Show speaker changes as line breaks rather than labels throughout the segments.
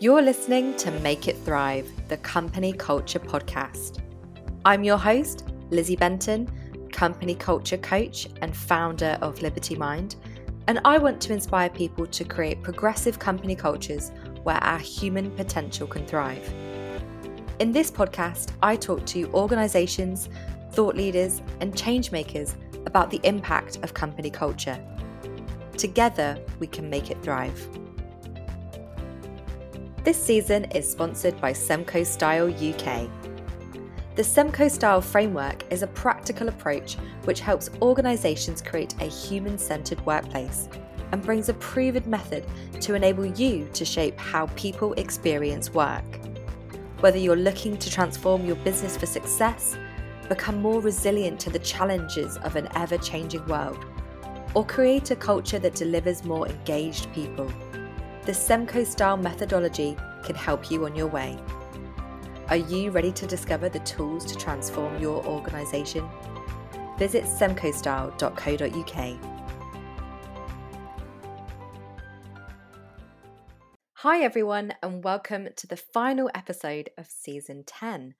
You're listening to Make It Thrive, the company culture podcast. I'm your host, Lizzie Benton, company culture coach and founder of Liberty Mind, and I want to inspire people to create progressive company cultures where our human potential can thrive. In this podcast, I talk to organizations, thought leaders, and change makers about the impact of company culture. Together, we can make it thrive. This season is sponsored by Semco Style UK. The Semco Style framework is a practical approach which helps organisations create a human centred workplace and brings a proven method to enable you to shape how people experience work. Whether you're looking to transform your business for success, become more resilient to the challenges of an ever changing world, or create a culture that delivers more engaged people, the Semco style methodology can help you on your way. Are you ready to discover the tools to transform your organisation? Visit semcostyle.co.uk. Hi, everyone, and welcome to the final episode of season 10.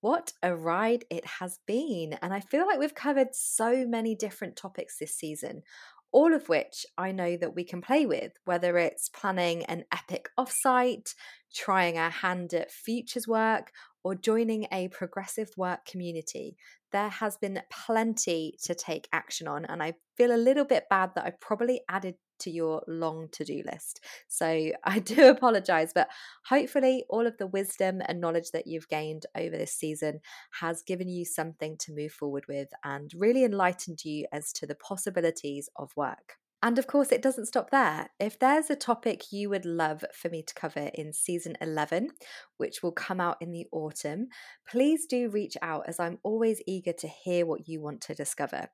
What a ride it has been! And I feel like we've covered so many different topics this season, all of which I know that we can play with, whether it's planning an epic offsite, trying our hand at futures work, or joining a progressive work community. There has been plenty to take action on, and I feel a little bit bad that I probably added to your long to do list. So I do apologize, but hopefully, all of the wisdom and knowledge that you've gained over this season has given you something to move forward with and really enlightened you as to the possibilities of work. And of course, it doesn't stop there. If there's a topic you would love for me to cover in season 11, which will come out in the autumn, please do reach out as I'm always eager to hear what you want to discover.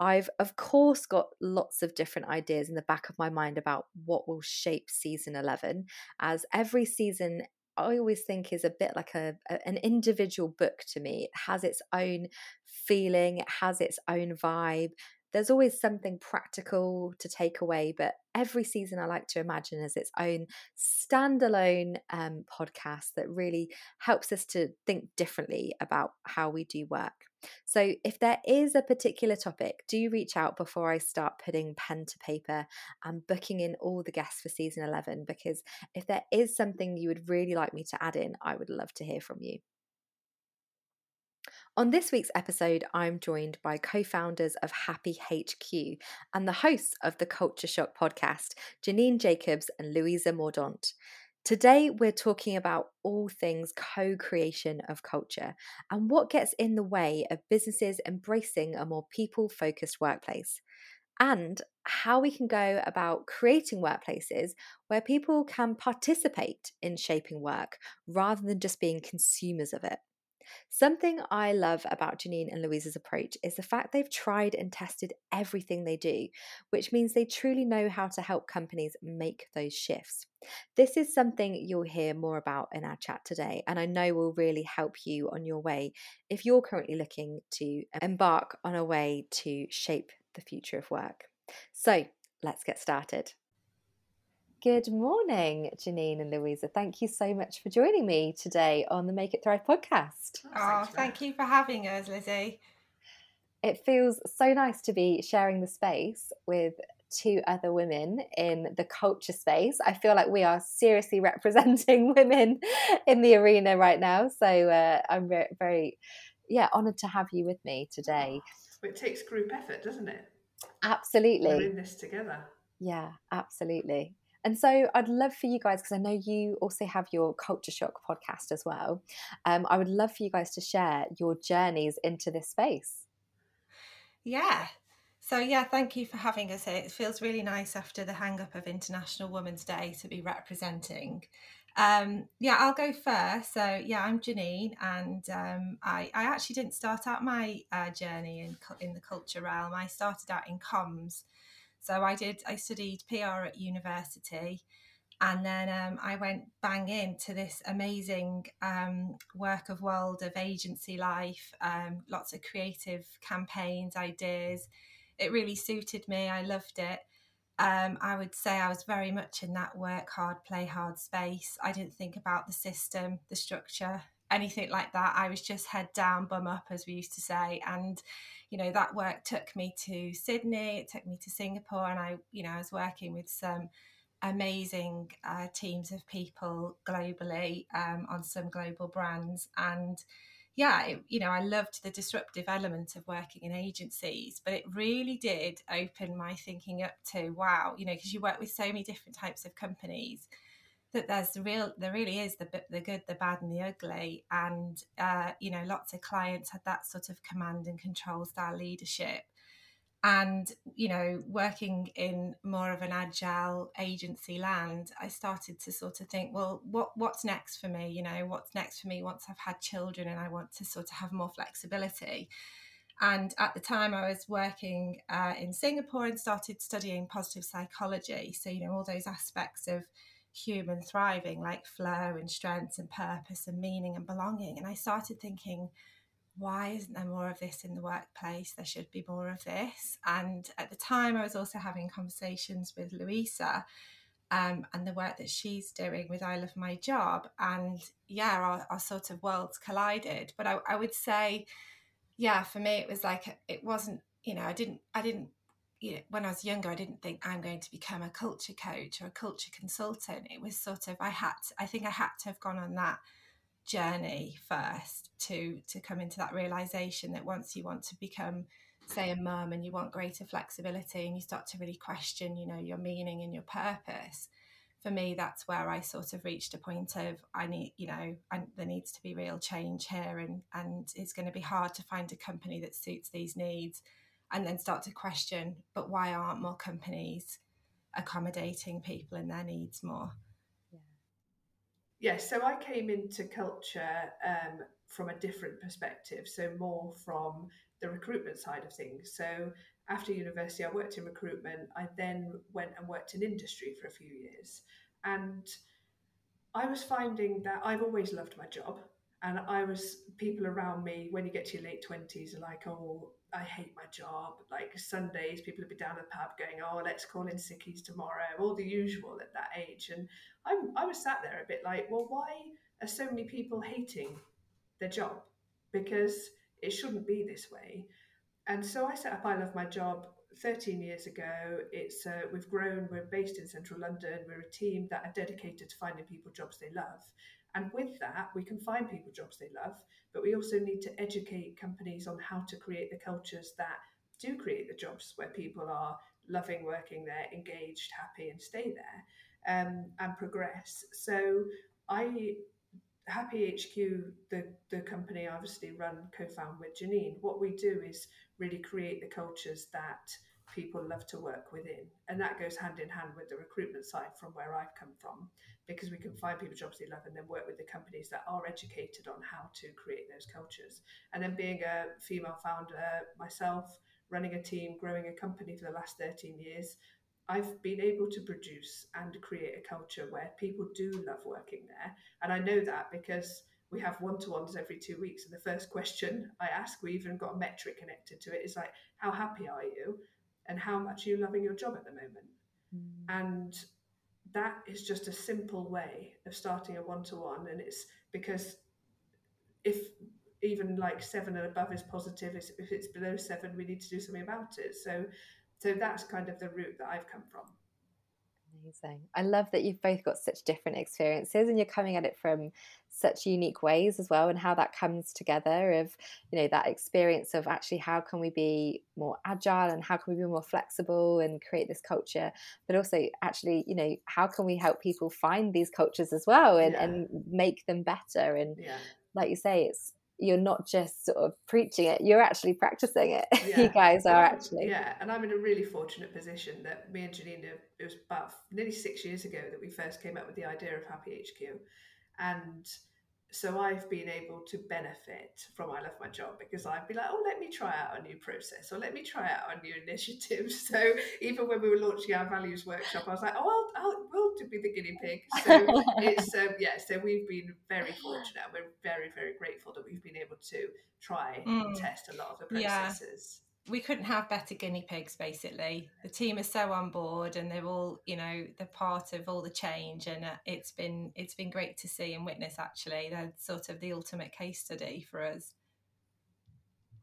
I've, of course, got lots of different ideas in the back of my mind about what will shape season 11, as every season I always think is a bit like a, a, an individual book to me. It has its own feeling, it has its own vibe, there's always something practical to take away, but every season I like to imagine as its own standalone um, podcast that really helps us to think differently about how we do work. So, if there is a particular topic, do reach out before I start putting pen to paper and booking in all the guests for season 11. Because if there is something you would really like me to add in, I would love to hear from you. On this week's episode, I'm joined by co founders of Happy HQ and the hosts of the Culture Shock podcast, Janine Jacobs and Louisa Mordaunt. Today, we're talking about all things co creation of culture and what gets in the way of businesses embracing a more people focused workplace, and how we can go about creating workplaces where people can participate in shaping work rather than just being consumers of it. Something I love about Janine and Louisa's approach is the fact they've tried and tested everything they do, which means they truly know how to help companies make those shifts. This is something you'll hear more about in our chat today, and I know will really help you on your way if you're currently looking to embark on a way to shape the future of work. So let's get started. Good morning, Janine and Louisa. Thank you so much for joining me today on the Make It Thrive podcast.
Oh, thank you for having us, Lizzie.
It feels so nice to be sharing the space with two other women in the culture space. I feel like we are seriously representing women in the arena right now. So uh, I'm very, very, yeah, honoured to have you with me today.
It takes group effort, doesn't it?
Absolutely.
We're in this together.
Yeah, absolutely. And so I'd love for you guys, because I know you also have your Culture Shock podcast as well. Um, I would love for you guys to share your journeys into this space.
Yeah. So, yeah, thank you for having us here. It feels really nice after the hang up of International Women's Day to be representing. Um, yeah, I'll go first. So, yeah, I'm Janine, and um, I, I actually didn't start out my uh, journey in, in the culture realm. I started out in comms. So I did, I studied PR at university and then um, I went bang into this amazing um, work of world of agency life, um, lots of creative campaigns, ideas. It really suited me. I loved it. um, I would say I was very much in that work hard, play hard space. I didn't think about the system, the structure, anything like that. I was just head down, bum up, as we used to say. And, you know, that work took me to Sydney, it took me to Singapore, and I, you know, I was working with some amazing uh, teams of people globally um, on some global brands. And, yeah, it, you know, I loved the disruptive element of working in agencies, but it really did open my thinking up to wow, you know, because you work with so many different types of companies that there's the real, there really is the the good, the bad, and the ugly, and uh, you know, lots of clients had that sort of command and control style leadership, and you know working in more of an agile agency land i started to sort of think well what what's next for me? You know what's next for me once i've had children and i want to sort of have more flexibility? And at the time i was working uh, in singapore and started studying positive psychology. So you know all those aspects of human thriving like flow and strength and purpose and meaning and belonging and i started thinking why isn't there more of this in the workplace? There should be more of this. And at the time, I was also having conversations with Louisa um, and the work that she's doing with I Love My Job. And yeah, our, our sort of worlds collided. But I, I would say, yeah, for me, it was like, it wasn't, you know, I didn't, I didn't you know, when I was younger, I didn't think I'm going to become a culture coach or a culture consultant. It was sort of I had, to, I think I had to have gone on that journey first to to come into that realization that once you want to become say a mum and you want greater flexibility and you start to really question you know your meaning and your purpose for me that's where i sort of reached a point of i need you know I, there needs to be real change here and and it's going to be hard to find a company that suits these needs and then start to question but why aren't more companies accommodating people and their needs more Yeah.
Yes, so I came into culture um, from a different perspective, so more from the recruitment side of things. So after university, I worked in recruitment. I then went and worked in industry for a few years. And I was finding that I've always loved my job. And I was, people around me, when you get to your late 20s, are like, oh, I hate my job. Like Sundays, people would be down at the pub going, oh, let's call in sickies tomorrow, all the usual at that age. And I, I was sat there a bit like, well, why are so many people hating their job? Because it shouldn't be this way. And so I set up I Love My Job 13 years ago. It's uh, We've grown, we're based in central London. We're a team that are dedicated to finding people jobs they love. And with that, we can find people jobs they love, but we also need to educate companies on how to create the cultures that do create the jobs where people are loving working there, engaged, happy, and stay there um, and progress. So I Happy HQ, the, the company I obviously run, co-found with Janine, what we do is really create the cultures that people love to work within. And that goes hand in hand with the recruitment side from where I've come from, because we can find people jobs they love and then work with the companies that are educated on how to create those cultures. And then being a female founder myself, running a team, growing a company for the last 13 years, I've been able to produce and create a culture where people do love working there. And I know that because we have one to ones every two weeks. And the first question I ask, we even got a metric connected to it, is like, how happy are you? And how much are you loving your job at the moment? Mm. And that is just a simple way of starting a one to one. And it's because if even like seven and above is positive, if it's below seven, we need to do something about it. So so that's kind of the route that I've come from.
Amazing. I love that you've both got such different experiences and you're coming at it from such unique ways as well and how that comes together of you know that experience of actually how can we be more agile and how can we be more flexible and create this culture but also actually you know how can we help people find these cultures as well and, yeah. and make them better and yeah. like you say it's you're not just sort of preaching it you're actually practicing it yeah. you guys are actually
yeah and i'm in a really fortunate position that me and Janine it was about nearly six years ago that we first came up with the idea of happy hq and so I've been able to benefit from I love my job because I'd be like, oh, let me try out a new process or let me try out a new initiative. So even when we were launching our values workshop, I was like, oh, I'll, I'll we'll be the guinea pig. So it's um, yeah. So we've been very fortunate. We're very very grateful that we've been able to try mm. and test a lot of the processes.
we couldn't have better guinea pigs basically the team is so on board and they're all you know they're part of all the change and uh, it's been it's been great to see and witness actually they're sort of the ultimate case study for us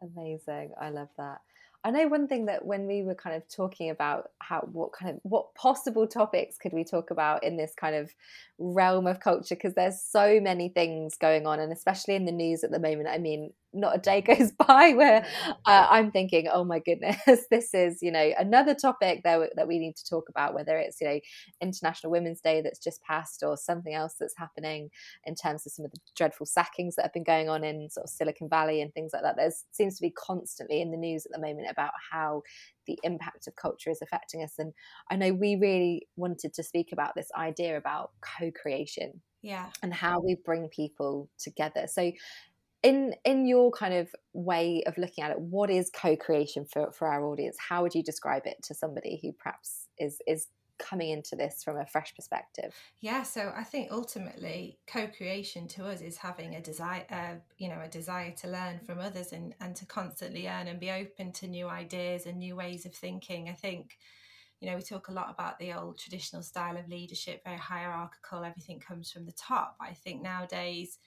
amazing i love that I know one thing that when we were kind of talking about how what kind of what possible topics could we talk about in this kind of realm of culture because there's so many things going on and especially in the news at the moment. I mean, not a day goes by where uh, I'm thinking, oh my goodness, this is you know another topic that that we need to talk about. Whether it's you know International Women's Day that's just passed or something else that's happening in terms of some of the dreadful sackings that have been going on in sort of Silicon Valley and things like that. There seems to be constantly in the news at the moment about how the impact of culture is affecting us. And I know we really wanted to speak about this idea about co-creation
yeah
and how we bring people together so in in your kind of way of looking at it what is co-creation for for our audience? How would you describe it to somebody who perhaps is is coming into this from a fresh perspective?
Yeah so i think ultimately co-creation to us is having a desire uh, you know a desire to learn from others and and to constantly learn and be open to new ideas and new ways of thinking. I think you know we talk a lot about the old traditional style of leadership very hierarchical everything comes from the top. I think nowadays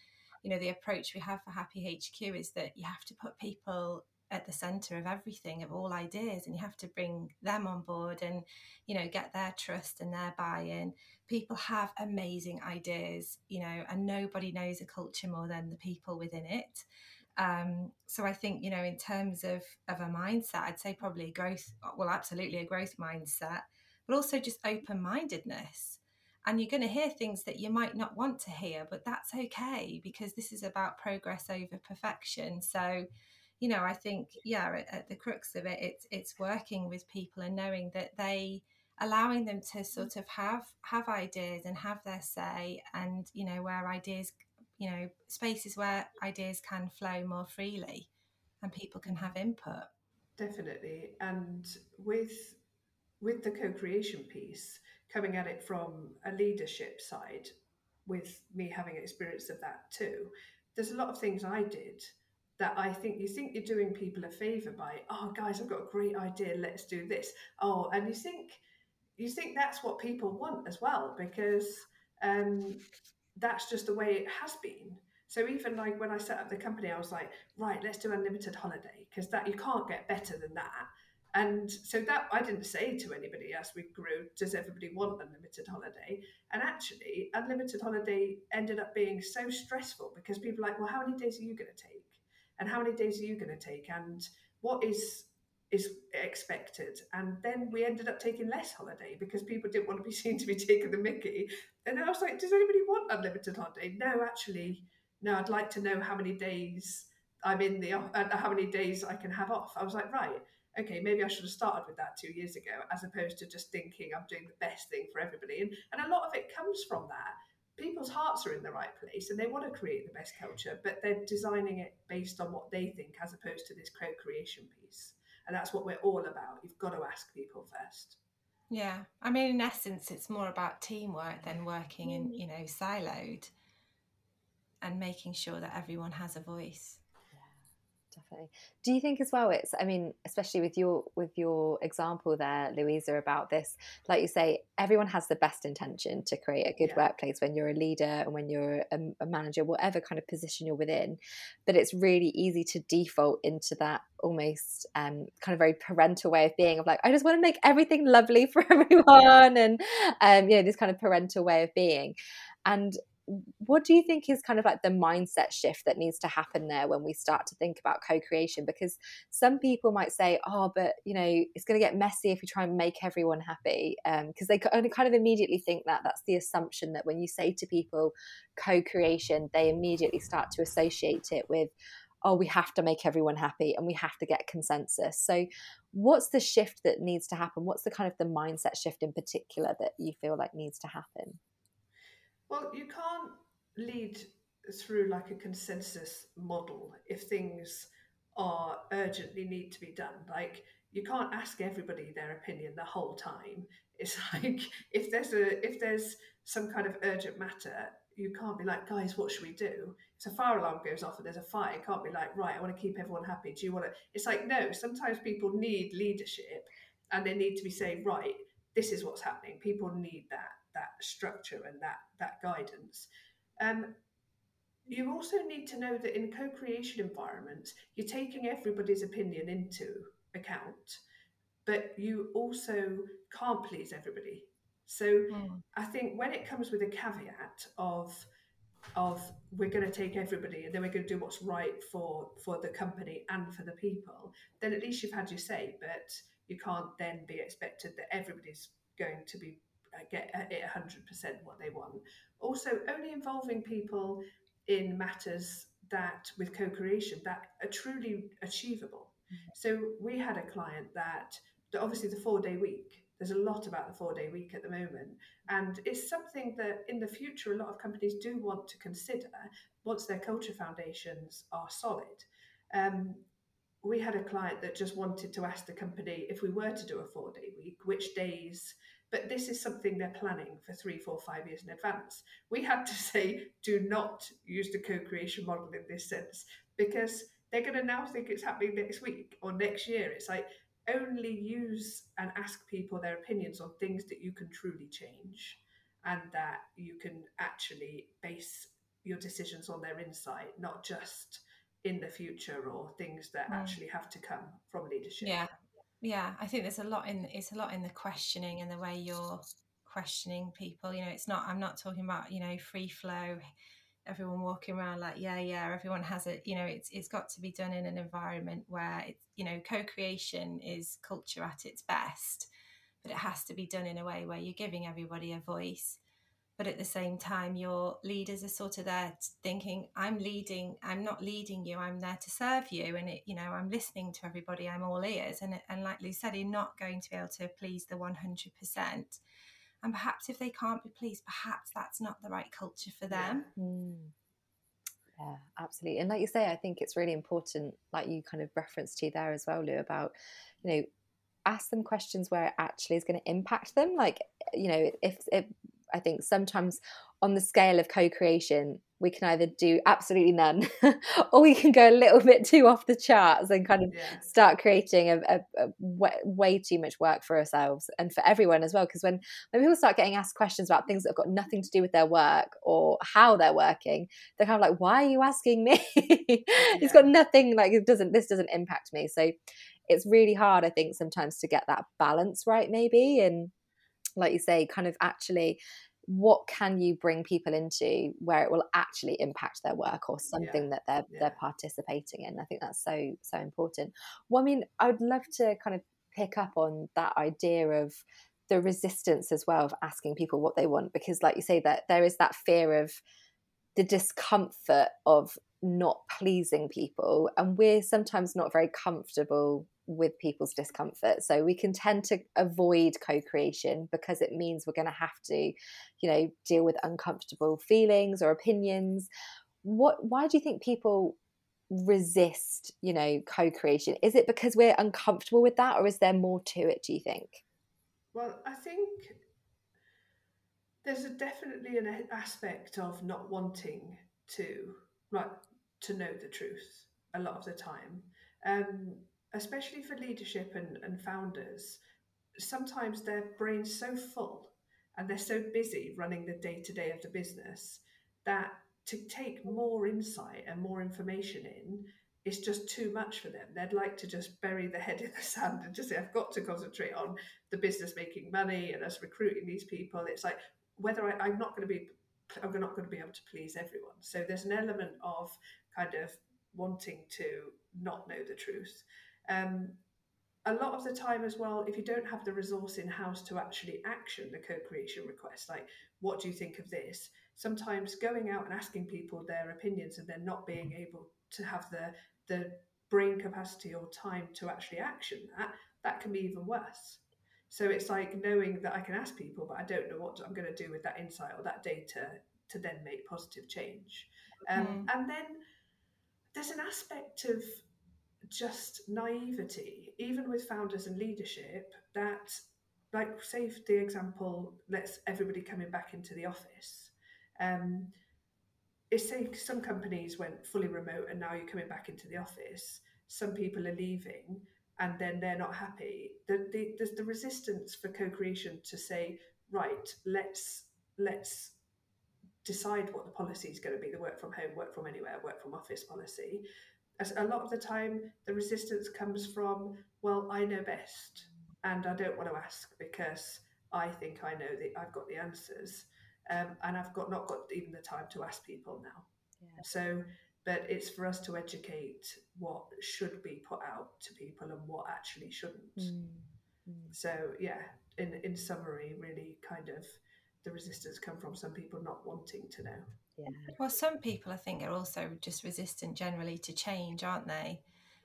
you know the approach we have for happy hq is that you have to put people at the center of everything of all ideas and you have to bring them on board and you know get their trust and their buy-in. People have amazing ideas you know and nobody knows a culture more than the people within it. Um, so i think you know in terms of of a mindset i'd say probably a growth well absolutely a growth mindset but also just open-mindedness and you're going to hear things that you might not want to hear but that's okay because this is about progress over perfection. So you know i think yeah at, at, the crux of it it's it's working with people and knowing that they allowing them to mm. sort of have have ideas and have their say and you know where ideas you know spaces where ideas can flow more freely and people can have input.
Definitely. And with with the co-creation piece coming at it from a leadership side, with me having experience of that too, there's a lot of things I did that I think you think you're doing people a favor by, oh guys, I've got a great idea, let's do this. Oh, and you think you think that's what people want as well, because um, that's just the way it has been. So even like when I set up the company, I was like, right, let's do unlimited holiday because that you can't get better than that. And so that I didn't say to anybody as we grew, does everybody want unlimited holiday? And actually, unlimited holiday ended up being so stressful because people like, well, how many days are you going to take? And how many days are you going to take? And what is is expected. And then we ended up taking less holiday because people didn't want to be seen to be taking the mickey. And I was like, does anybody want unlimited holiday? No, actually, no, I'd like to know how many days I'm in the, uh, how many days I can have off. I was like, right okay, maybe I should have started with that two years ago, as opposed to just thinking I'm doing the best thing for everybody. And, and a lot of it comes from that. People's hearts are in the right place and they want to create the best culture, but they're designing it based on what they think, as opposed to this co creation piece. And that's what we're all about. You've got to ask people first.
Yeah. I mean, in essence, it's more about teamwork than working in, mm. you know, siloed and making sure that everyone has a voice
definitely. Do you think as well? It's, I mean, especially with your with your example there, Louisa, about this. Like you say, everyone has the best intention to create a good yeah. workplace when you're a leader and when you're a, a manager, whatever kind of position you're within. But it's really easy to default into that almost um, kind of very parental way of being of like, I just want to make everything lovely for everyone, and um, you know, this kind of parental way of being. And what do you think is kind of like the mindset shift that needs to happen there when we start to think about co-creation? Because some people might say oh but you know it's going to get messy if we try and make everyone happy because um, they kind of immediately think that. That's the assumption that when you say to people co-creation they immediately start to associate it with oh we have to make everyone happy and we have to get consensus. So what's the shift that needs to happen? What's the kind of the mindset shift in particular that you feel like needs to happen
well, you can't lead through like a consensus model if things are urgently need to be done. Like you can't ask everybody their opinion the whole time. It's like if there's a if there's some kind of urgent matter, you can't be like, guys, what should we do? If a fire alarm goes off and there's a fire, you can't be like, right, I want to keep everyone happy. Do you want to? It's like no. Sometimes people need leadership, and they need to be saying, right, this is what's happening. People need that that structure and that that guidance. Um, you also need to know that in co-creation environments, you're taking everybody's opinion into account, but you also can't please everybody. So mm. I think when it comes with a caveat of of we're going to take everybody and then we're going to do what's right for for the company and for the people, then at least you've had your say. But you can't then be expected that everybody's going to be get it 100% what they want. Also, only involving people in matters that with co-creation that are truly achievable. Mm-hmm. So we had a client that, that obviously the four day week. There's a lot about the four day week at the moment, and it's something that in the future a lot of companies do want to consider once their culture foundations are solid. Um, we had a client that just wanted to ask the company if we were to do a four day week, which days but this is something they're planning for three, four, five years in advance. We had to say, do not use the co creation model in this sense because they're going to now think it's happening next week or next year. It's like only use and ask people their opinions on things that you can truly change and that you can actually base your decisions on their insight, not just in the future or things that mm. actually have to come from leadership.
Yeah, yeah i think there's a lot in it's a lot in the questioning and the way you're questioning people you know it's not i'm not talking about you know free flow everyone walking around like yeah yeah everyone has it you know it's it's got to be done in an environment where it's you know co-creation is culture at its best but it has to be done in a way where you're giving everybody a voice but at the same time your leaders are sort of there thinking i'm leading i'm not leading you i'm there to serve you and it you know i'm listening to everybody i'm all ears and and like lou said you're not going to be able to please the 100% and perhaps if they can't be pleased perhaps that's not the right culture for them
yeah. Mm. yeah absolutely and like you say i think it's really important like you kind of referenced to there as well lou about you know ask them questions where it actually is going to impact them like you know if, if I think sometimes on the scale of co-creation we can either do absolutely none or we can go a little bit too off the charts and kind of yeah. start creating a, a, a way, way, too much work for ourselves and for everyone as well because when, when people start getting asked questions about things that have got nothing to do with their work or how they're working they're kind of like why are you asking me yeah. it's got nothing like it doesn't this doesn't impact me so it's really hard i think sometimes to get that balance right maybe and like you say, kind of actually what can you bring people into where it will actually impact their work or something yeah. that they're yeah. they're participating in i think that's so so important well i mean i would love to kind of pick up on that idea of the resistance as well of asking people what they want because like you say that there is that fear of the discomfort of not pleasing people and we're sometimes not very comfortable with people's discomfort. So we can tend to avoid co-creation because it means we're going to have to, you know, deal with uncomfortable feelings or opinions. What why do you think people resist, you know, co-creation? Is it because we're uncomfortable with that or is there more to it, do you think?
Well, I think there's definitely an aspect of not wanting to right to know the truth a lot of the time. Um, especially for leadership and, and founders, sometimes their brain's so full and they're so busy running the day to day of the business that to take more insight and more information in is just too much for them. They'd like to just bury their head in the sand and just say, I've got to concentrate on the business making money and us recruiting these people. It's like whether I, I'm not going to be I'm not going to be able to please everyone. So there's an element of kind of wanting to not know the truth. Um, a lot of the time as well, if you don't have the resource in house to actually action the co creation request, like, what do you think of this? Sometimes going out and asking people their opinions and then not being able to have the, the brain capacity or time to actually action that, that can be even worse. So it's like knowing that I can ask people, but I don't know what I'm going to do with that insight or that data to then make positive change. Um, mm. And then there's an aspect of just naivety, even with founders and leadership, that like say the example, let's everybody coming back into the office. Um, it's say some companies went fully remote and now you're coming back into the office, some people are leaving and then they're not happy. The, the, there's the resistance for co-creation to say, right, let's let's decide what the policy is going to be the work from home, work from anywhere, work from office policy. As a lot of the time, the resistance comes from, well, I know best and I don't want to ask because I think I know that I've got the answers. Um, and I've got not got even the time to ask people now. Yeah. So, but it's for us to educate what should be put out to people and what actually shouldn't. Mm. Mm. So, yeah, in in summary, really kind of the resistance come from some people not wanting to know.
Yeah. Well, some people I think are also just resistant generally to change, aren't they?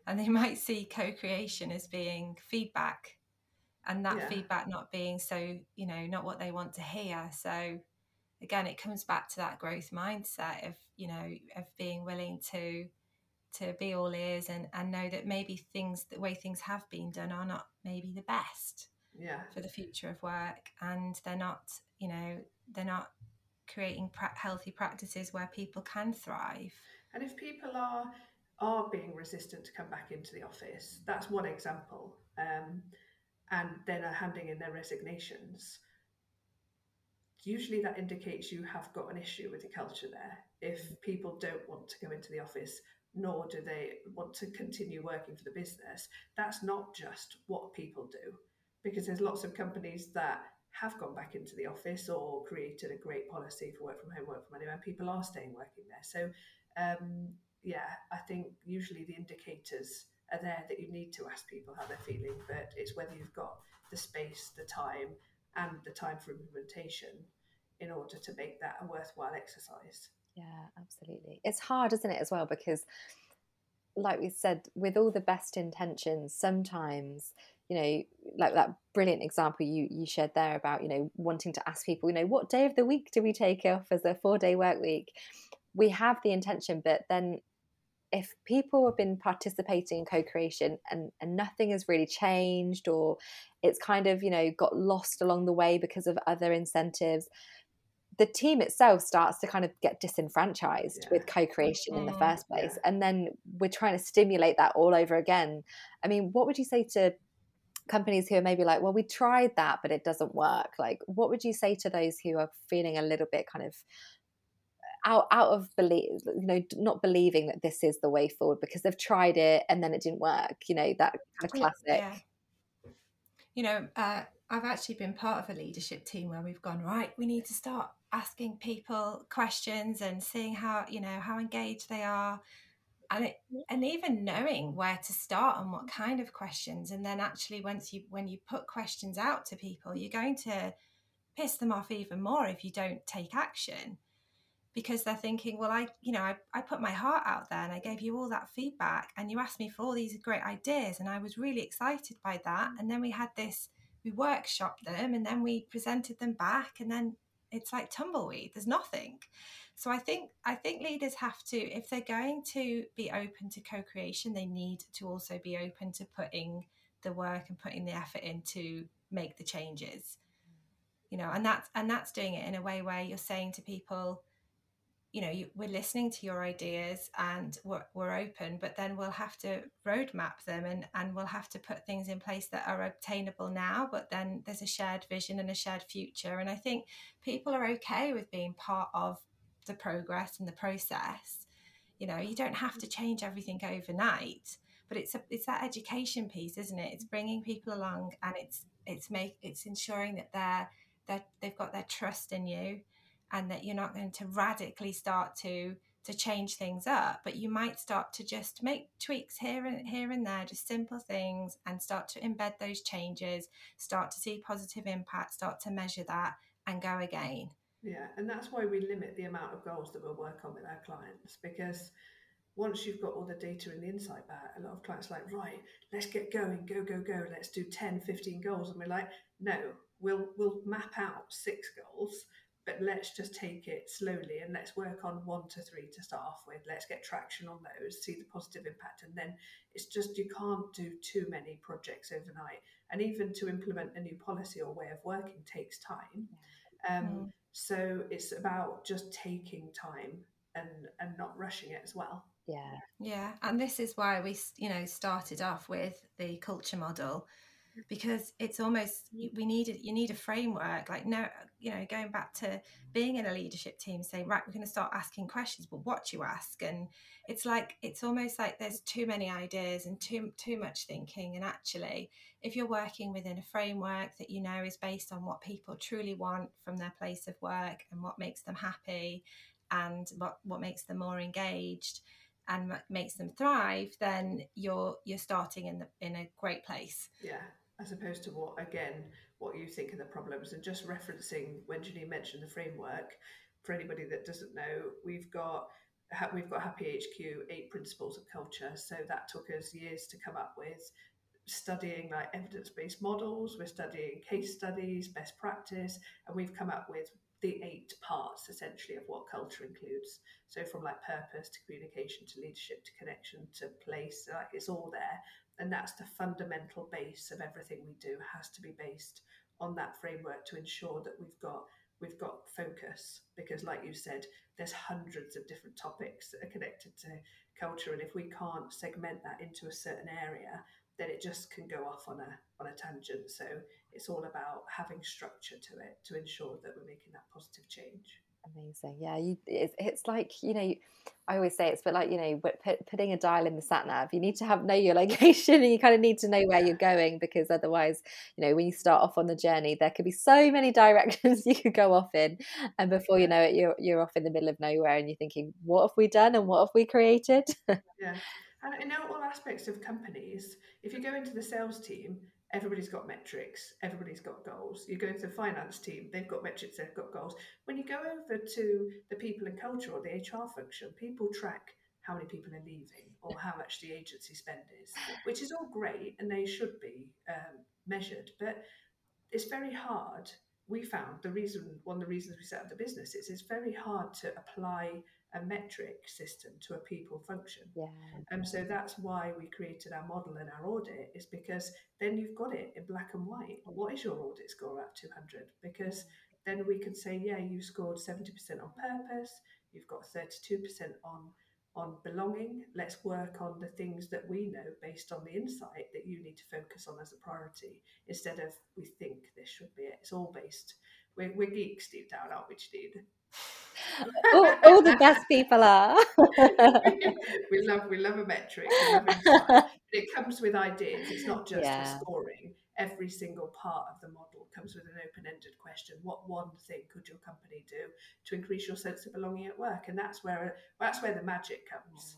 And they might see co-creation as being feedback and that yeah. feedback not being so, you know, not what they want to hear. So again, it comes back to that growth mindset of, you know, of being willing to to be all ears and, and know that maybe things the way things have been done are not maybe the best
yeah
for the future of work and they're not you know they're not creating pra- healthy practices where people can thrive.
And if people are are being resistant to come back into the office that's one example. Um, and then are handing in their resignations. Usually that indicates you have got an issue with the culture there. If people don't want to come into the office nor do they want to continue working for the business that's not just what people do. Because there's lots of companies that have gone back into the office or created a great policy for work from home, work from anywhere, people are staying working there. So, um, yeah, I think usually the indicators are there that you need to ask people how they're feeling, but it's whether you've got the space, the time, and the time for implementation in order to make that a worthwhile exercise.
Yeah, absolutely. It's hard, isn't it, as well, because like we said, with all the best intentions, sometimes you know like that brilliant example you you shared there about you know wanting to ask people you know what day of the week do we take off as a four day work week we have the intention but then if people have been participating in co-creation and, and nothing has really changed or it's kind of you know got lost along the way because of other incentives the team itself starts to kind of get disenfranchised yeah. with co-creation mm-hmm. in the mm-hmm. first place yeah. and then we're trying to stimulate that all over again i mean what would you say to companies who are maybe like, well, we tried that, but it doesn't work. Like, what would you say to those who are feeling a little bit kind of out out of belief, you know, not believing that this is the way forward because they've tried it and then it didn't work. You know, that kind of classic. Yeah.
You know, uh, I've actually been part of a leadership team where we've gone right. We need to start asking people questions and seeing how you know how engaged they are and it, and even knowing where to start and what kind of questions and then actually once you when you put questions out to people you're going to piss them off even more if you don't take action. Because they're thinking well i you know I, I put my heart out there and i gave you all that feedback and you asked me for all these great ideas and i was really excited by that. And then we had this we workshopped them and then we presented them back and then it's like tumbleweed there's nothing so I think I think leaders have to, if they're going to be open to co-creation, they need to also be open to putting the work and putting the effort in to make the changes. You know, and that's and that's doing it in a way where you're saying to people, you know, you, we're listening to your ideas and we're, we're open, but then we'll have to roadmap them and, and we'll have to put things in place that are obtainable now, but then there's a shared vision and a shared future. And I think people are okay with being part of the progress and the process. You know, you don't have to change everything overnight, but it's a, it's that education piece, isn't it? It's bringing people along and it's it's make it's ensuring that they're they they've got their trust in you and that you're not going to radically start to to change things up but you might start to just make tweaks here and here and there just simple things and start to embed those changes start to see positive impact start to measure that and go again
yeah, and that's why we limit the amount of goals that we'll work on with our clients because once you've got all the data and the insight back, a lot of clients like, right, let's get going, go, go, go, let's do 10, 15 goals. And we're like, no, we'll we'll map out six goals, but let's just take it slowly and let's work on one to three to start off with. Let's get traction on those, see the positive impact. And then it's just you can't do too many projects overnight. and even to implement a new policy or way of working takes time. Um, mm. So it's about just taking time and and not rushing it as well.
Yeah,
yeah, and this is why we you know started off with the culture model because it's almost we need it you need a framework like no you know going back to being in a leadership team saying right we're going to start asking questions but what you ask? And it's like it's almost like there's too many ideas and too too much thinking. And actually if you're working within a framework that you know is based on what people truly want from their place of work and what makes them happy and what what makes them more engaged and makes them thrive then you're you're starting in the in a great place.
Yeah as opposed to what again what you think are the problems and just referencing when Janine mentioned the framework for anybody that doesn't know we've got we've got happy hq eight principles of culture. So that took us years to come up with. Studying like evidence-based models we're studying case studies best practice and we've come up with the eight parts essentially of what culture includes. So from like purpose to communication to leadership to connection to place like it's all there and that's the fundamental base of everything we do has to be based on that framework to ensure that we've got we've got focus. Because like you said there's hundreds of different topics that are connected to culture and if we can't segment that into a certain area then it just can go off on a on a tangent. So it's all about having structure to it to ensure that we're making that positive change
Amazing. Yeah, you, it's, it's like, you know, I always say it's but like, you know, put, putting a dial in the sat nav. You need to have know your location and you kind of need to know where you're going because otherwise, you know, when you start off on the journey, there could be so many directions you could go off in. And before you know it, you're, you're off in the middle of nowhere and you're thinking, what have we done and what have we created?
yeah. And in all aspects of companies, if you go into the sales team, everybody's got metrics, everybody's got goals. You go to the finance team, they've got metrics, they've got goals. When you go over to the people and culture or the HR function, people track how many people are leaving or how much the agency spend is, which is all great and they should be um, measured. But it's very hard. We found the reason, one of the reasons we set up the business is it's very hard to apply a metric system to a people function.
Yeah.
Um, so that's why we created our model and our audit is because then you've got it in black and white. What is your audit score at 200? Because then we can say, yeah, you scored 70% on purpose, you've got 32% on on belonging. Let's work on the things that we know based on the insight that you need to focus on as a priority instead of we think this should be it. It's all based. We're, we're geeks deep down, aren't we, Janine?
all, all, the best people are.
we love we love a metric. Love it comes with ideas. It's not just yeah. scoring. Every single part of the model comes with an open-ended question. What one thing could your company do to increase your sense of belonging at work? And that's where that's where the magic comes.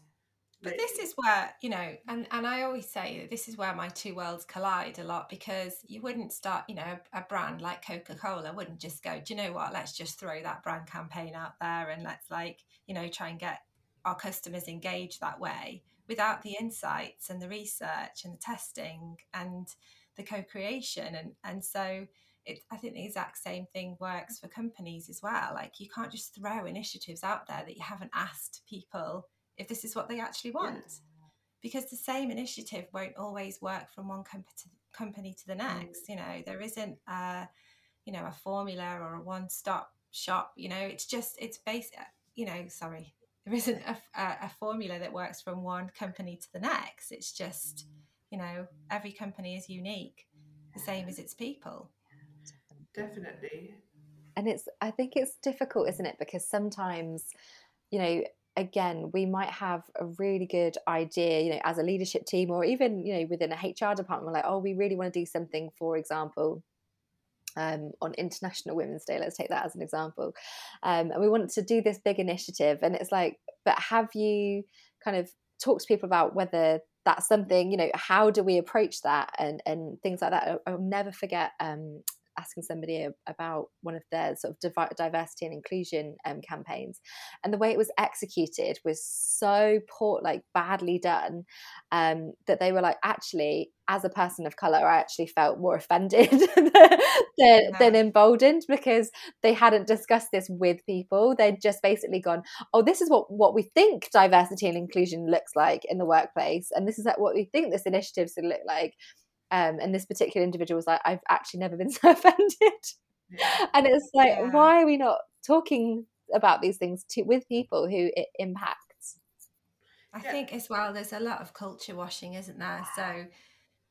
But this is where, you know, and, and I always say that this is where my two worlds collide a lot because you wouldn't start, you know, a, brand like Coca Cola wouldn't just go, do you know what, let's just throw that brand campaign out there and let's like, you know, try and get our customers engaged that way without the insights and the research and the testing and the co creation. And, and so, it, I think the exact same thing works for companies as well. Like you can't just throw initiatives out there that you haven't asked people if this is what they actually want. Yeah. Because the same initiative won't always work from one comp- to, company to the mm. next. Mm. You know, there isn't a, you know, a formula or a one-stop shop. You know, it's just it's based. You know, sorry, there isn't a, a, a formula that works from one company to the next. It's just, you know, every company is unique, the same as its people.
Definitely.
And it's, I think it's difficult, isn't it? Because sometimes, you know, again we might have a really good idea you know as a leadership team or even you know within a hr department like oh we really want to do something for example um, on International Women's Day, let's take that as an example. Um, and we want to do this big initiative, and it's like, but have you kind of talked to people about whether that's something, you know, how do we approach that and and things like that? I'll, never forget um, asking somebody about one of their sort of diversity and inclusion um, campaigns, and the way it was executed was so poor, like badly done, um, that they were like, actually, as a person of color, I actually felt more offended than, yeah. than emboldened because they hadn't discussed this with people. They'd just basically gone, "Oh, this is what what we think diversity and inclusion looks like in the workplace, and this is what we think this initiative should look like." Um, and this particular individual was like, I've actually never been so offended.
Yeah.
and it's like,
Yeah.
why are we not talking about these things to with people who it impacts?
I
Yeah.
think as well, there's a lot of culture washing, isn't there? So,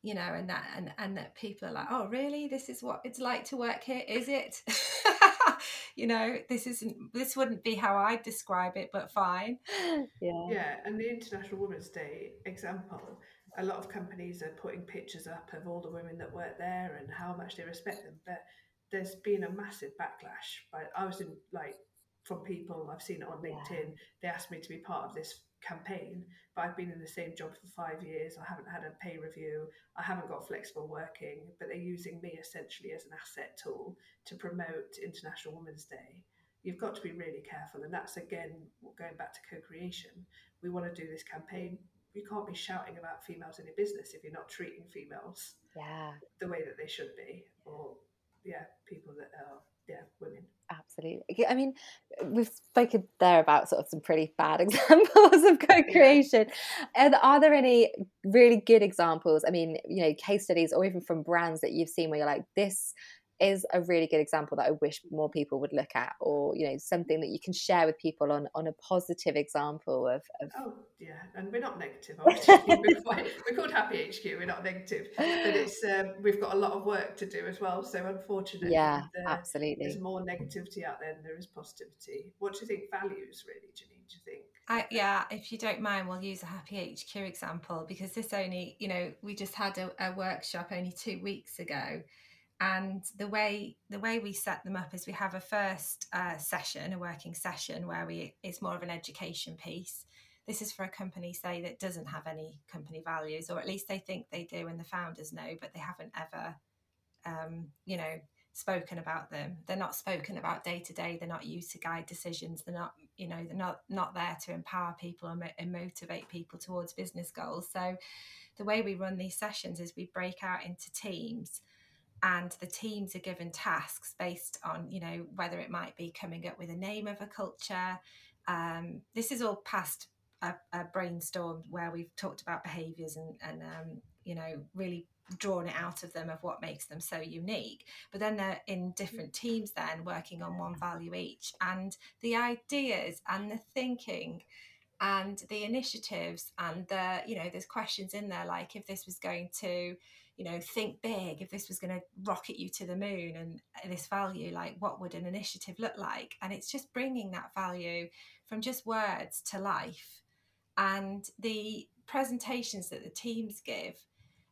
you know, and that and and that people are like, oh, really? This is what it's like to work here, is it? you know, this isn't. This wouldn't be how I describe it, but fine.
Yeah.
Yeah, and the International Women's Day example, a lot of companies are putting pictures up of all the women that work there and how much they respect them. But there's been a massive backlash. But I was in like from people I've seen it on
Yeah.
LinkedIn. They asked me to be part of this campaign, but I've been in the same job for five years. I haven't had a pay review. I haven't got flexible working, but they're using me essentially as an asset tool to promote International Women's Day you've got to be really careful. And that's again going back to co creation. We want to do this campaign. You can't be shouting about females in your business if you're not treating females
Yeah.
the way that they should be, or yeah, people that are yeah women.
Absolutely. I mean, we've spoken there about sort of some pretty bad examples of co-creation. And are there any really good examples? I mean, you know, case studies or even from brands that you've seen where you're like, this is a really good example that I wish more people would look at, or you know, something that you can share with people on on a positive example of, of
Oh yeah, and we're not negative. Obviously. we're, quite, we're called Happy HQ. We're not negative, but it's um, we've got a lot of work to do as well. So unfortunately,
yeah,
the-
absolutely.
there's more negativity out there than there is positivity. What do you think values really, Janine? Do you think?
I, yeah, if you don't mind, we'll use a Happy HQ example because this only, you know, we just had a, a workshop only two weeks ago, and the way the way we set them up is we have a first uh, session, a working session where we it's more of an education piece. This is for a company, say, that doesn't have any company values, or at least they think they do, and the founders know, but they haven't ever, um, you know, spoken about them. They're not spoken about day to day. They're not used to guide decisions. They're not, you know, they're not not there to empower people and, and motivate people towards business goals. So, the way we run these sessions is we break out into teams, and the teams are given tasks based on, you know, whether it might be coming up with a name of a culture. Um, this is all past a, a brainstorm where we've talked about behaviours and and um, you know really drawn it out of them of what makes them so unique but then they're in different teams then working on one value each and the ideas and the thinking and the initiatives and the you know there's questions in there like if this was going to you know think big if this was going to rocket you to the moon and uh, this value like what would an initiative look like? And it's just bringing that value from just words to life. And the presentations that the teams give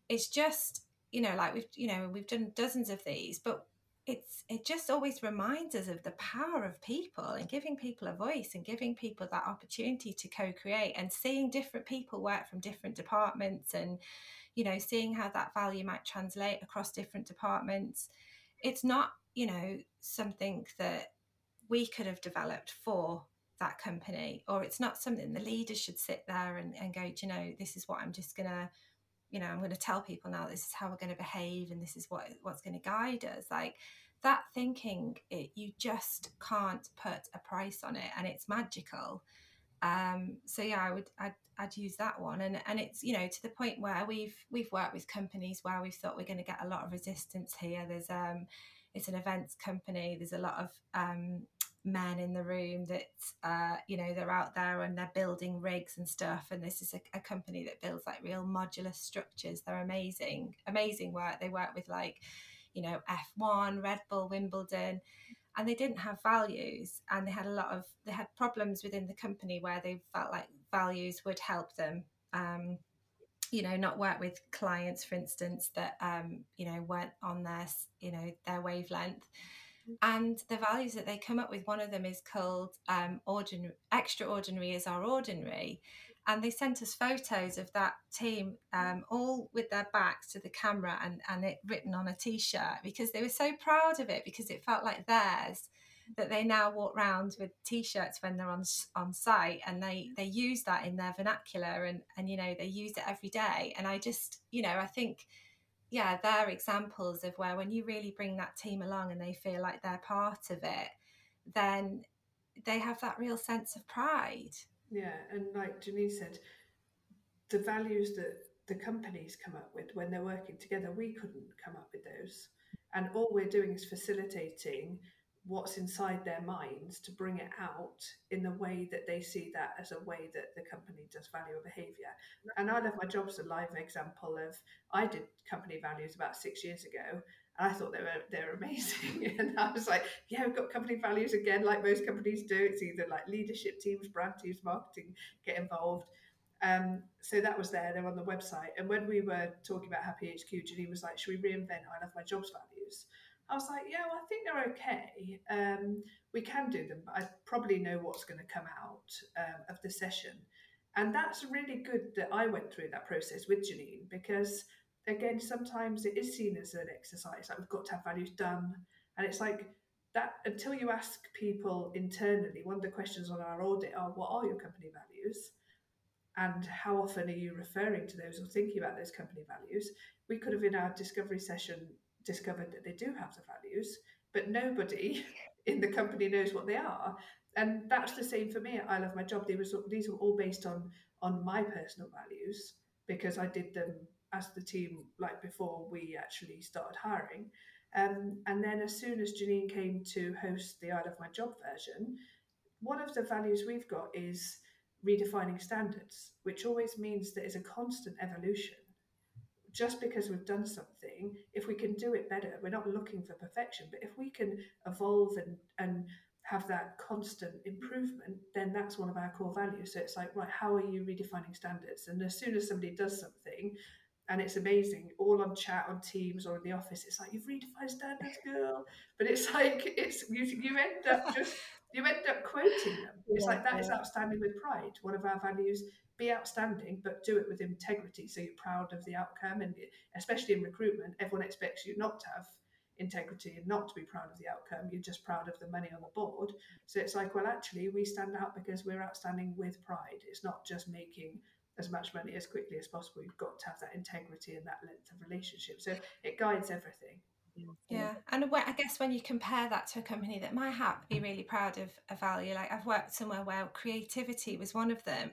it's just you know like we've you know we've done dozens of these but it's it just always reminds us of the power of people and giving people a voice and giving people that opportunity to co-create and seeing different people work from different departments and you know seeing how that value might translate across different departments. It's not you know something that we could have developed for that company or it's not something the leaders should sit there and, and go you know this is what i'm just gonna you know i'm to tell people now this is how we're to behave and this is what what's to guide us. Like that thinking it you just can't put a price on it and it's magical. Um so yeah i would I'd, I'd use that one. And and it's you know to the point where we've we've worked with companies where we've thought we're going to get a lot of resistance here. There's um it's an events company. There's a lot of um men in the room that uh, you know they're out there and they're building rigs and stuff. And this is a, a, company that builds like real modular structures. They're amazing amazing work. They work with like you know f1 red bull wimbledon. And they didn't have values. And they had a lot of they had problems within the company where they felt like values would help them um, you know not work with clients for instance that um, you know weren't on their you know their wavelength. And the values that they come up with one of them is called um, ordinary extraordinary is our ordinary. And they sent us photos of that team um, all with their backs to the camera and, and it written on a t-shirt because they were so proud of it because it felt like theirs that they now walk around with t-shirts when they're on on site and they mm. they use that in their vernacular and and you know they use it every day and i just you know i think yeah, they're examples of where when you really bring that team along and they feel like they're part of it, then they have that real sense of pride.
Yeah, and like Janine said, the values that the companies come up with when they're working together. We couldn't come up with those. And all we're doing is facilitating what's inside their minds to bring it out in the way that they see that as a way that the company does value a behavior. And I love my job's a live example of I did company values about six years ago and I thought they were they're amazing. and I was like, yeah, we've got company values again, like most companies do. It's either like leadership teams, brand teams, marketing get involved. Um, so that was there, they're on the website. And when we were talking about Happy HQ, Janine was like, should we reinvent I love my jobs values? I was like, yeah, well, I think they're okay. Um, we can do them, but I probably know what's going to come out um, of the session. And that's really good that I went through that process with Janine because, again, sometimes it is seen as an exercise. Like we've got to have values done. And it's like that until you ask people internally, one of the questions on our audit are what are your company values? And how often are you referring to those or thinking about those company values? We could have in our discovery session discovered that they do have the values, but nobody in the company knows what they are. And that's the same for me. I love my job. These were all based on on my personal values because I did them as the team like before we actually started hiring. Um, and then as soon as Janine came to host the I Love My Job version, one of the values we've got is redefining standards, which always means there is a constant evolution just because we've done something, if we can do it better, we're not looking for perfection, but if we can evolve and, and have that constant improvement, then that's one of our core values. So it's like, right, how are you redefining standards? And as soon as somebody does something, and it's amazing, all on chat, on Teams, or in the office, it's like you've redefined standards, girl. But it's like it's you, you end up just you end up quoting them. It's yeah, like that yeah. is outstanding with pride. One of our values be outstanding, but do it with integrity. So you're proud of the outcome. And especially in recruitment, everyone expects you not to have integrity and not to be proud of the outcome. You're just proud of the money on the board. So it's like, well, actually, we stand out because we're outstanding with pride. It's not just making as much money as quickly as possible. You've got to have that integrity and that length of relationship. So it guides everything.
Yeah, and I guess when you compare that to a company that might have be really proud of a value, like I've worked somewhere where creativity was one of them,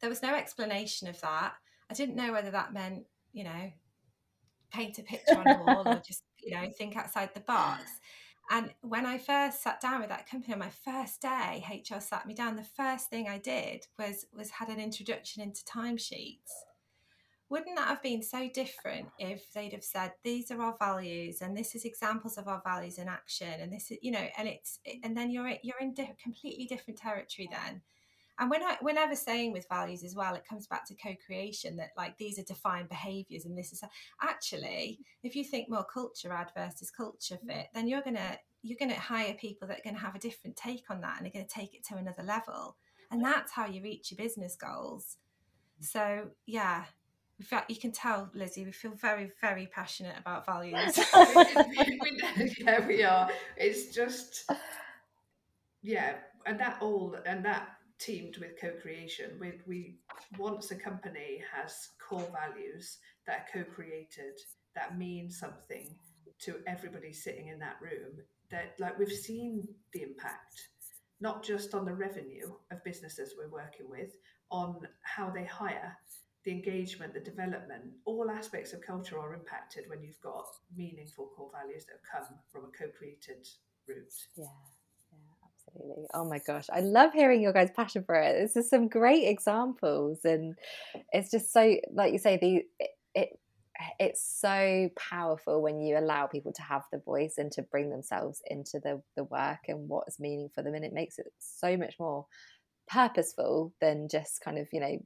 there was no explanation of that. I didn't know whether that meant, you know, paint a picture on a wall or just, you know, think outside the box. And when I first sat down with that company on my first day, HR sat me down. The first thing I did was was had an introduction into timesheets. Wouldn't that have been so different if they'd have said these are our values and this is examples of our values in action and this is you know and it's and then you're you're in di- completely different territory then and when I whenever saying with values as well, it comes back to co-creation that like these are defined behaviors and this is actually if you think more culture add versus culture mm. fit, then you're gonna you're gonna hire people that are gonna have a different take on that and they're gonna take it to another level. And that's how you reach your business goals. Mm. So yeah, in fact, you can tell, Lizzie, we feel very, very passionate about values.
yeah, we are. It's just, yeah, and that all, and that teamed with co-creation. We, we once a company has core values that are co-created that mean something to everybody sitting in that room. That like we've seen the impact, not just on the revenue of businesses we're working with, on how they hire, the engagement, the development, all aspects of culture are impacted when you've got meaningful core values that have come from a co-created route.
Yeah absolutely. Oh my gosh, I love hearing your guys' passion for it. This is some great examples, and it's just so, like you say, the it it's so powerful when you allow people to have the voice and to bring themselves into the the work and what is meaning for them, and it makes it so much more purposeful than just kind of you know.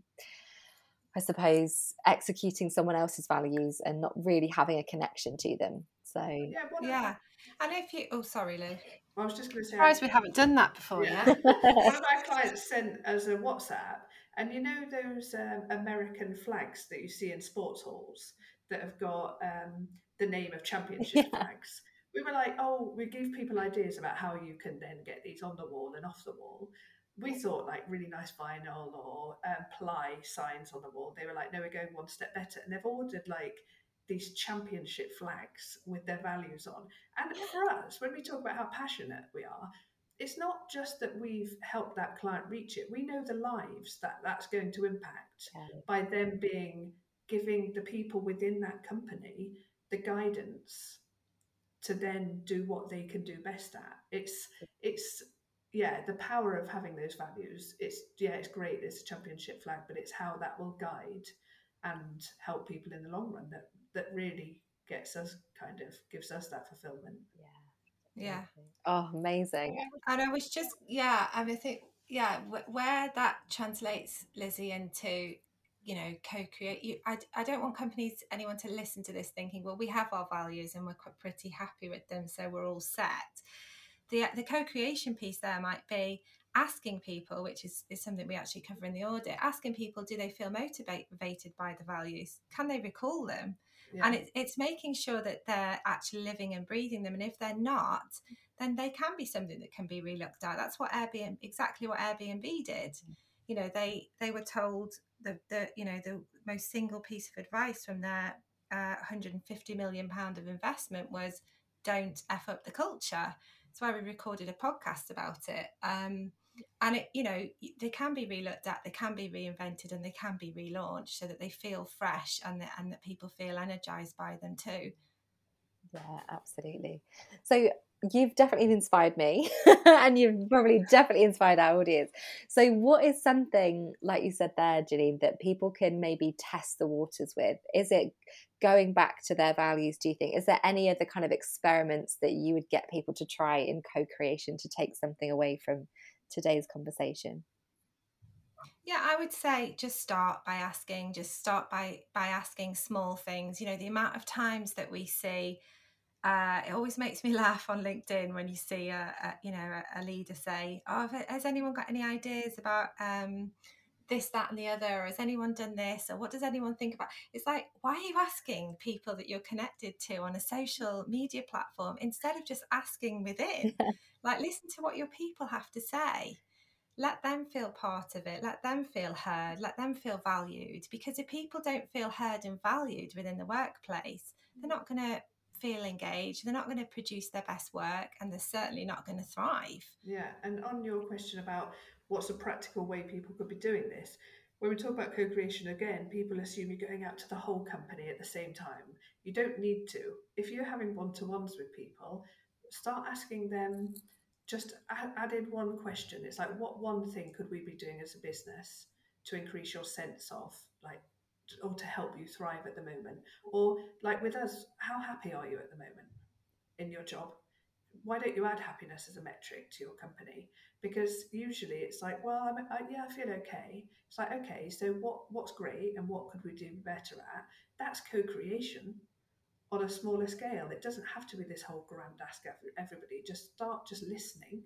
I suppose executing someone else's values and not really having a connection to them. So
yeah, yeah. And if you, oh, sorry, Lou.
I was just going to say,
surprised we haven't done that before yeah. yet.
One of our clients sent us a WhatsApp, and you know those um, American flags that you see in sports halls that have got um, the name of championship yeah. flags. We were like, oh, we give people ideas about how you can then get these on the wall and off the wall. We thought like really nice vinyl or um, ply signs on the wall. They were like, no, we're going one step better, and they've ordered like these championship flags with their values on. And for us, when we talk about how passionate we are, it's not just that we've helped that client reach it. We know the lives that that's going to impact yeah. by them being giving the people within that company the guidance to then do what they can do best at. It's it's yeah, the power of having those values. It's yeah, it's great. It's a championship flag, but it's how that will guide and help people in the long run that that really gets us kind of gives us that fulfillment.
Yeah. Yeah.
Oh, amazing.
And I was just yeah, I mean, I think yeah, where that translates Lizzie into you know co-create you I, I don't want companies anyone to listen to this thinking well we have our values and we're quite pretty happy with them so we're all set the the co-creation piece there might be asking people which is, is something we actually cover in the audit asking people do they feel motivated by the values can they recall them yeah. and it, it's making sure that they're actually living and breathing them and if they're not then they can be something that can be relooked at that's what airbnb exactly what airbnb did mm. you know they they were told the, the you know the most single piece of advice from their uh, 150 million pound of investment was don't f up the culture. That's why we recorded a podcast about it. Um, and it, you know, they can be relooked at, they can be reinvented, and they can be relaunched so that they feel fresh and that and that people feel energized by them too.
Yeah, absolutely. So you've definitely inspired me and you've probably definitely inspired our audience. So, what is something, like you said there, Janine, that people can maybe test the waters with? Is it going back to their values, do you think? Is there any other kind of experiments that you would get people to try in co creation to take something away from today's conversation?
Yeah, I would say just start by asking, just start by by asking small things. You know, the amount of times that we see uh, it always makes me laugh on LinkedIn when you see a, a you know a, a, leader say, "Oh, has anyone got any ideas about um, this, that, and the other? Or has anyone done this? Or what does anyone think about?" It's like, why are you asking people that you're connected to on a social media platform instead of just asking within? like, listen to what your people have to say. Let them feel part of it. Let them feel heard. Let them feel valued. Because if people don't feel heard and valued within the workplace, they're not going to feel engaged, they're not going to produce their best work and they're certainly not going to thrive.
Yeah, and on your question about what's a practical way people could be doing this, when we talk about co creation again, people assume you're going out to the whole company at the same time. You don't need to. If you're having one to ones with people, start asking them just add in one question. It's like, what one thing could we be doing as a business to increase your sense of like or to help you thrive at the moment? Or like with us, how happy are you at the moment in your job? Why don't you add happiness as a metric to your company? Because usually it's like, well, I'm, I, yeah, I feel okay. It's like, okay, so what what's great and what could we do better at? That's co-creation on a smaller scale. It doesn't have to be this whole grand ask everybody. Just start just listening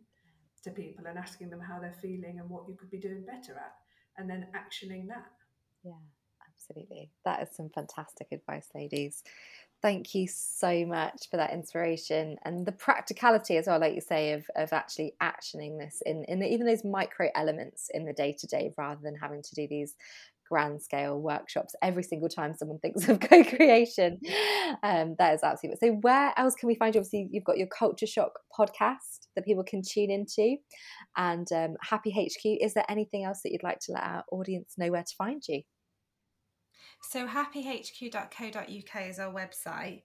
to people and asking them how they're feeling and what you could be doing better at, and then actioning that.
Yeah absolutely. That is some fantastic advice, ladies. Thank you so much for that inspiration and the practicality as well, like you say, of, of actually actioning this in, in the, even those micro elements in the day to day rather than having to do these grand scale workshops every single time someone thinks of co-creation um, that is absolutely so where else can we find you obviously you've got your culture shock podcast that people can tune into and um, happy hq is there anything else that you'd like to let our audience know where to find you
so happyhq.co.uk is our website,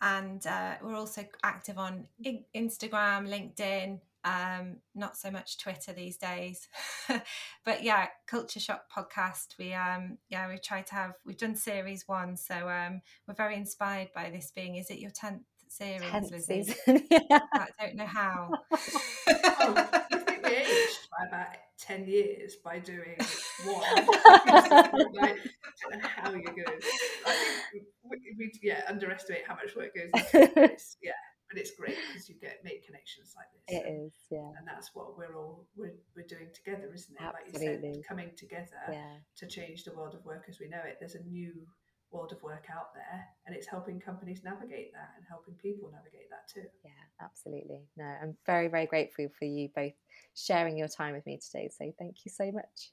and uh, we're also active on Instagram, LinkedIn, um, not so much Twitter these days. but yeah, Culture Shock podcast. We um yeah we try to have we've done series one, so um we're very inspired by this being. Is it your tenth series, tenth Lizzie? Season. yeah. I don't know how.
oh, we aged by about 10 years by doing one. like, how you're going. I think we, we, yeah, underestimate how much work goes into this. Yeah, but it's great because you get make connections like this.
It and, is, yeah.
And that's what we're all we're, we're doing together, isn't it? Absolutely. Like you said, coming together yeah. to change the world of work as we know it. There's a new world of work out there and it's helping companies navigate that and helping people navigate that too
yeah absolutely no i'm very very grateful for you both sharing your time with me today so thank you so much